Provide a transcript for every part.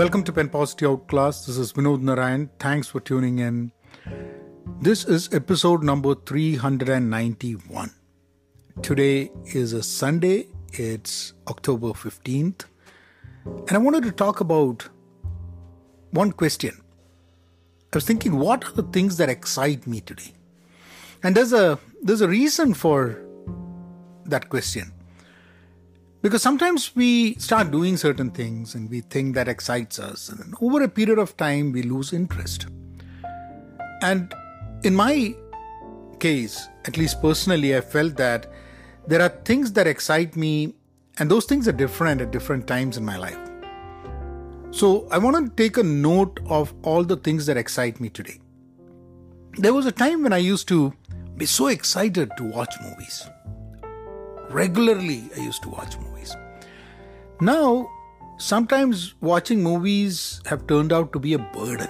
Welcome to Pen Positive Outclass. This is Vinod Narayan. Thanks for tuning in. This is episode number 391. Today is a Sunday. It's October 15th. And I wanted to talk about one question. I was thinking, what are the things that excite me today? And there's a there's a reason for that question. Because sometimes we start doing certain things and we think that excites us, and over a period of time, we lose interest. And in my case, at least personally, I felt that there are things that excite me, and those things are different at different times in my life. So I want to take a note of all the things that excite me today. There was a time when I used to be so excited to watch movies. Regularly, I used to watch movies. Now, sometimes watching movies have turned out to be a burden.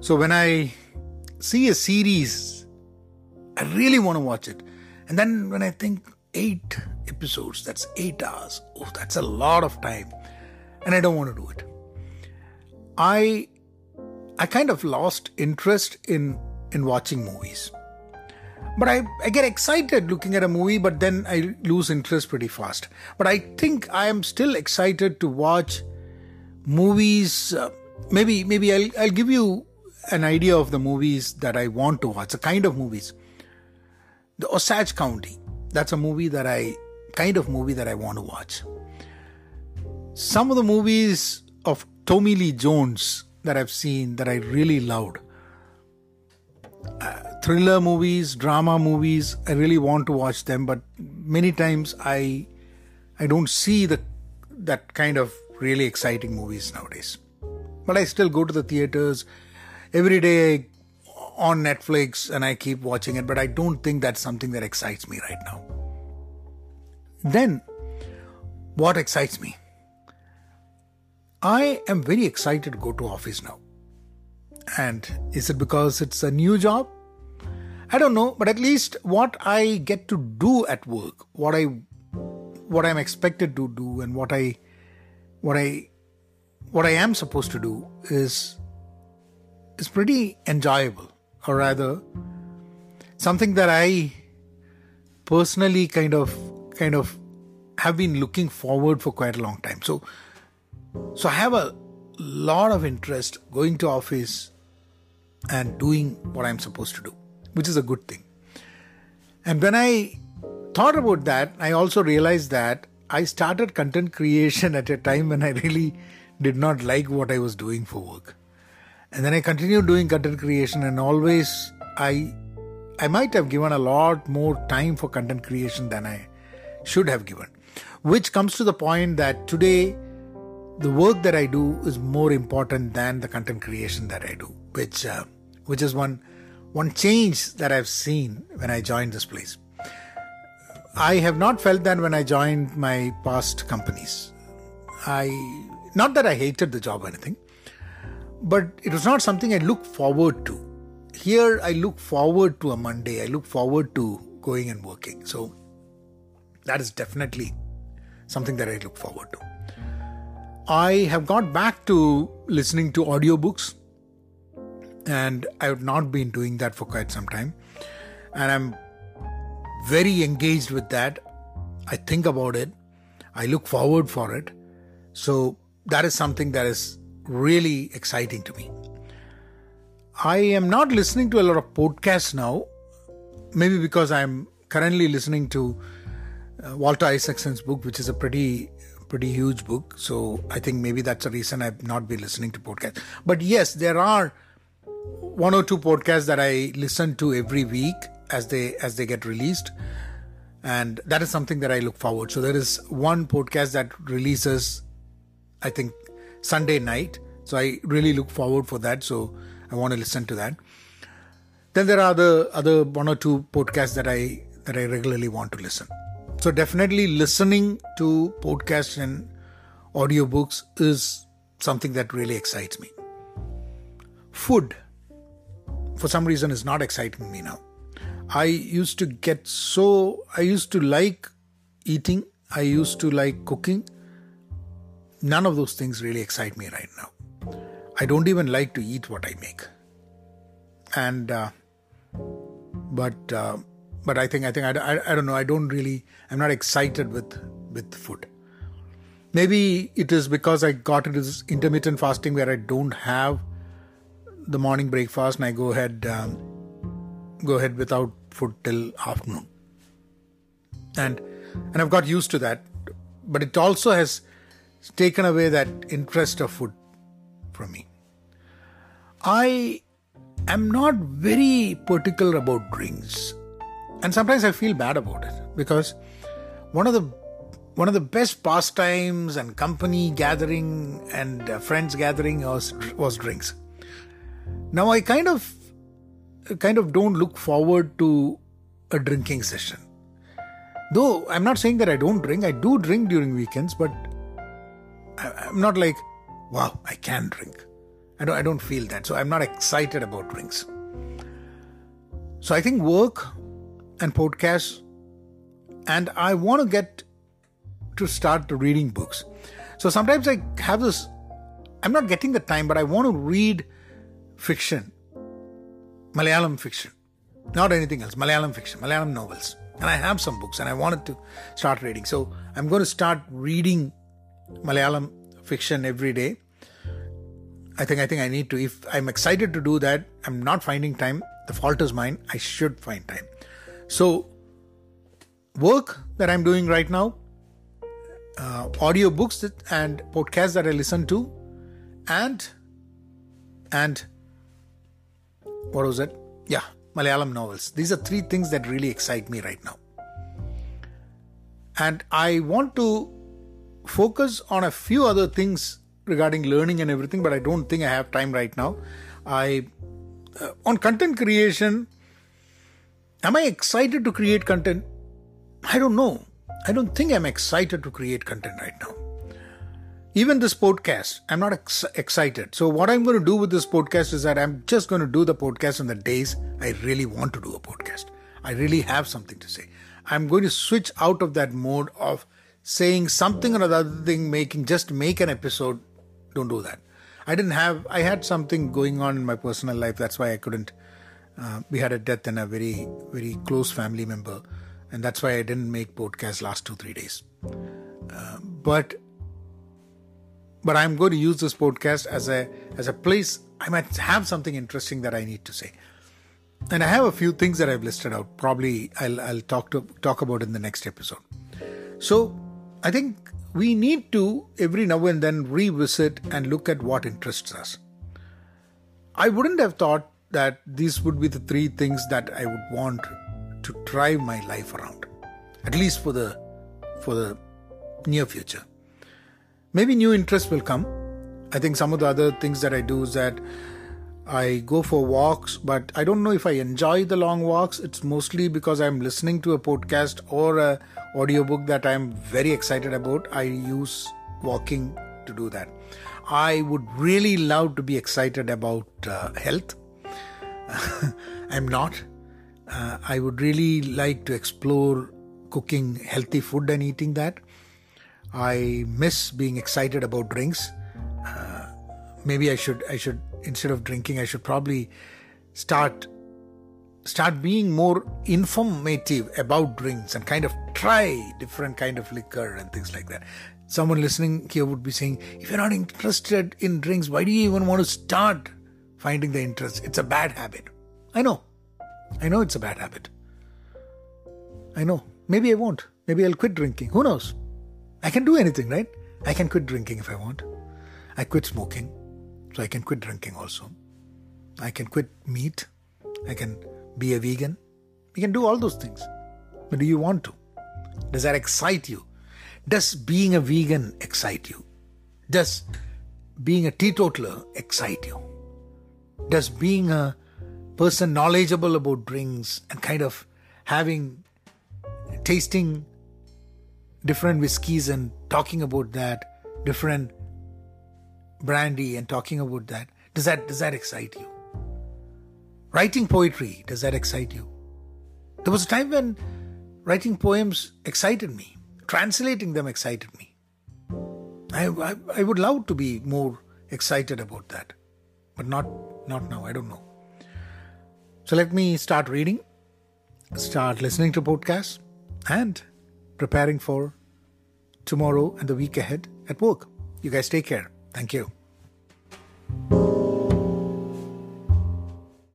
So when I see a series, I really want to watch it. And then when I think eight episodes, that's eight hours. Oh, that's a lot of time. And I don't want to do it. I I kind of lost interest in in watching movies. But I, I get excited looking at a movie, but then I lose interest pretty fast. But I think I am still excited to watch movies. Uh, maybe maybe I'll, I'll give you an idea of the movies that I want to watch, the kind of movies. The Osage County. That's a movie that I kind of movie that I want to watch. Some of the movies of Tommy Lee Jones that I've seen that I really loved thriller movies, drama movies. I really want to watch them, but many times I I don't see the that kind of really exciting movies nowadays. But I still go to the theaters every day on Netflix and I keep watching it, but I don't think that's something that excites me right now. Then, what excites me? I am very excited to go to office now. And is it because it's a new job? I don't know, but at least what I get to do at work, what I what I'm expected to do and what I what I what I am supposed to do is is pretty enjoyable or rather something that I personally kind of kind of have been looking forward for quite a long time. So so I have a lot of interest going to office and doing what I'm supposed to do, which is a good thing. And when I thought about that, I also realized that I started content creation at a time when I really did not like what I was doing for work. And then I continued doing content creation and always I I might have given a lot more time for content creation than I should have given. Which comes to the point that today the work that I do is more important than the content creation that I do, which uh, which is one one change that I've seen when I joined this place. I have not felt that when I joined my past companies. I not that I hated the job or anything, but it was not something I look forward to. Here I look forward to a Monday. I look forward to going and working. So that is definitely something that I look forward to. I have got back to listening to audiobooks and I have not been doing that for quite some time. And I'm very engaged with that. I think about it, I look forward for it. So that is something that is really exciting to me. I am not listening to a lot of podcasts now, maybe because I'm currently listening to uh, Walter Isaacson's book, which is a pretty pretty huge book. So I think maybe that's a reason I've not been listening to podcasts. But yes, there are one or two podcasts that I listen to every week as they as they get released. And that is something that I look forward. So there is one podcast that releases, I think, Sunday night. So I really look forward for that. So I want to listen to that. Then there are the other one or two podcasts that I that I regularly want to listen. So definitely listening to podcasts and audiobooks is something that really excites me. Food, for some reason, is not exciting me now. I used to get so, I used to like eating, I used to like cooking. none of those things really excite me right now. I don't even like to eat what I make. And, uh, but, uh, but I think, I think, I, I, I don't know, I don't really, I'm not excited with, with food. Maybe it is because I got into this intermittent fasting where I don't have the morning breakfast and I go ahead, um, go ahead without food till afternoon. And, and I've got used to that. But it also has taken away that interest of food from me. I am not very particular about drinks. And sometimes I feel bad about it because one of the one of the best pastimes and company gathering and uh, friends gathering was was drinks. Now I kind of kind of don't look forward to a drinking session. Though I'm not saying that I don't drink, I do drink during weekends, but I'm not like, wow, I can drink. I don't, I don't feel that. So I'm not excited about drinks. So I think work and podcasts, and I want to get to start reading books. So sometimes I have this, I'm not getting the time, but I want to read fiction, Malayalam fiction, not anything else, Malayalam fiction, Malayalam novels. And I have some books and I wanted to start reading. So I'm going to start reading Malayalam fiction every day I think I think I need to. If I'm excited to do that, I'm not finding time. The fault is mine. I should find time. So, work that I'm doing right now, uh, audio books and podcasts that I listen to, and and what was it? Yeah, Malayalam novels. These are three things that really excite me right now. And I want to focus on a few other things regarding learning and everything, but I don't think I have time right now. I uh, on content creation. Am I excited to create content? I don't know. I don't think I'm excited to create content right now. Even this podcast, I'm not ex- excited. So, what I'm going to do with this podcast is that I'm just going to do the podcast on the days I really want to do a podcast. I really have something to say. I'm going to switch out of that mode of saying something or other thing, making just make an episode don't do that. I didn't have, I had something going on in my personal life. That's why I couldn't. Uh, we had a death in a very, very close family member. And that's why I didn't make podcast last two, three days. Uh, but but I'm going to use this podcast as a as a place I might have something interesting that I need to say. And I have a few things that I've listed out. Probably I'll I'll talk to talk about in the next episode. So I think we need to every now and then revisit and look at what interests us. I wouldn't have thought that these would be the three things that I would want to drive my life around, at least for the for the near future. Maybe new interests will come. I think some of the other things that I do is that I go for walks, but I don't know if I enjoy the long walks. It's mostly because I'm listening to a podcast or a audiobook that I'm very excited about. I use walking to do that. I would really love to be excited about uh, health. I'm not. Uh, I would really like to explore cooking healthy food and eating that. I miss being excited about drinks. Uh, maybe I should I should instead of drinking I should probably start start being more informative about drinks and kind of try different kind of liquor and things like that. Someone listening here would be saying if you're not interested in drinks why do you even want to start finding the interest? It's a bad habit. I know. I know it's a bad habit. I know. Maybe i won't. Maybe i'll quit drinking. Who knows i can do anything right i can quit drinking if i want i quit smoking so i can quit drinking also i can quit meat i can be a vegan. You can do all those things. But do you want to? Does that excite you? Does being a vegan excite you? Does being a teetotaler excite you? Does being a person knowledgeable about drinks and kind of having tasting different whiskies and talking about that, different brandy and talking about that, does that does that excite you? Writing poetry, does that excite you? There was a time when writing poems excited me, translating them excited me. I, I, I would love to be more excited about that, but not not now. I don't know. So let me start reading, start listening to podcasts, and preparing for tomorrow and the week ahead at work. You guys take care. Thank you.